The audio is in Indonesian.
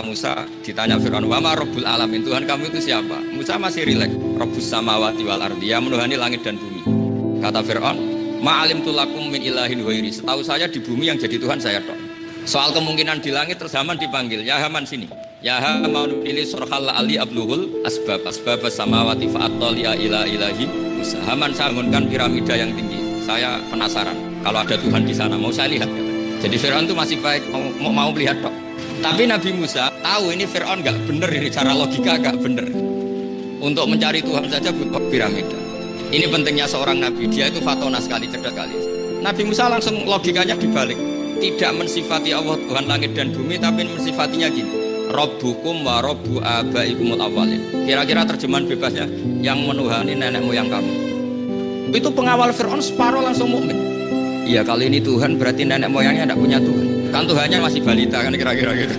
Musa ditanya Fir'aun, "Wa Rabbul Alamin?" Tuhan kamu itu siapa? Musa masih rileks. Rabbus samawati wal ardi, yang menuhani langit dan bumi. Kata Fir'aun, "Ma'alim tulakum min ilahin wairi." Setahu saya di bumi yang jadi Tuhan saya tok. Soal kemungkinan di langit terus Haman dipanggil, "Ya Haman sini." Ya Haman pilih surhal ali abluhul asbab asbab samawati fa'attali'a ila ilahi Musa. Haman bangunkan piramida yang tinggi. Saya penasaran kalau ada Tuhan di sana mau saya lihat. Jadi Fir'aun itu masih baik mau mau, mau lihat tok. Tapi Nabi Musa tahu ini Fir'aun nggak bener ini cara logika nggak bener. Untuk mencari Tuhan saja butuh piramida. Ini pentingnya seorang Nabi. Dia itu fatona sekali, cerdas sekali. Nabi Musa langsung logikanya dibalik. Tidak mensifati Allah Tuhan langit dan bumi, tapi mensifatinya gini. Robbukum wa robbu abaikumul awalin. Kira-kira terjemahan bebasnya yang menuhani nenek moyang kamu. Itu pengawal Fir'aun separuh langsung mukmin. Iya kali ini Tuhan berarti nenek moyangnya tidak punya Tuhan. Kan Tuhannya masih balita kan kira-kira gitu.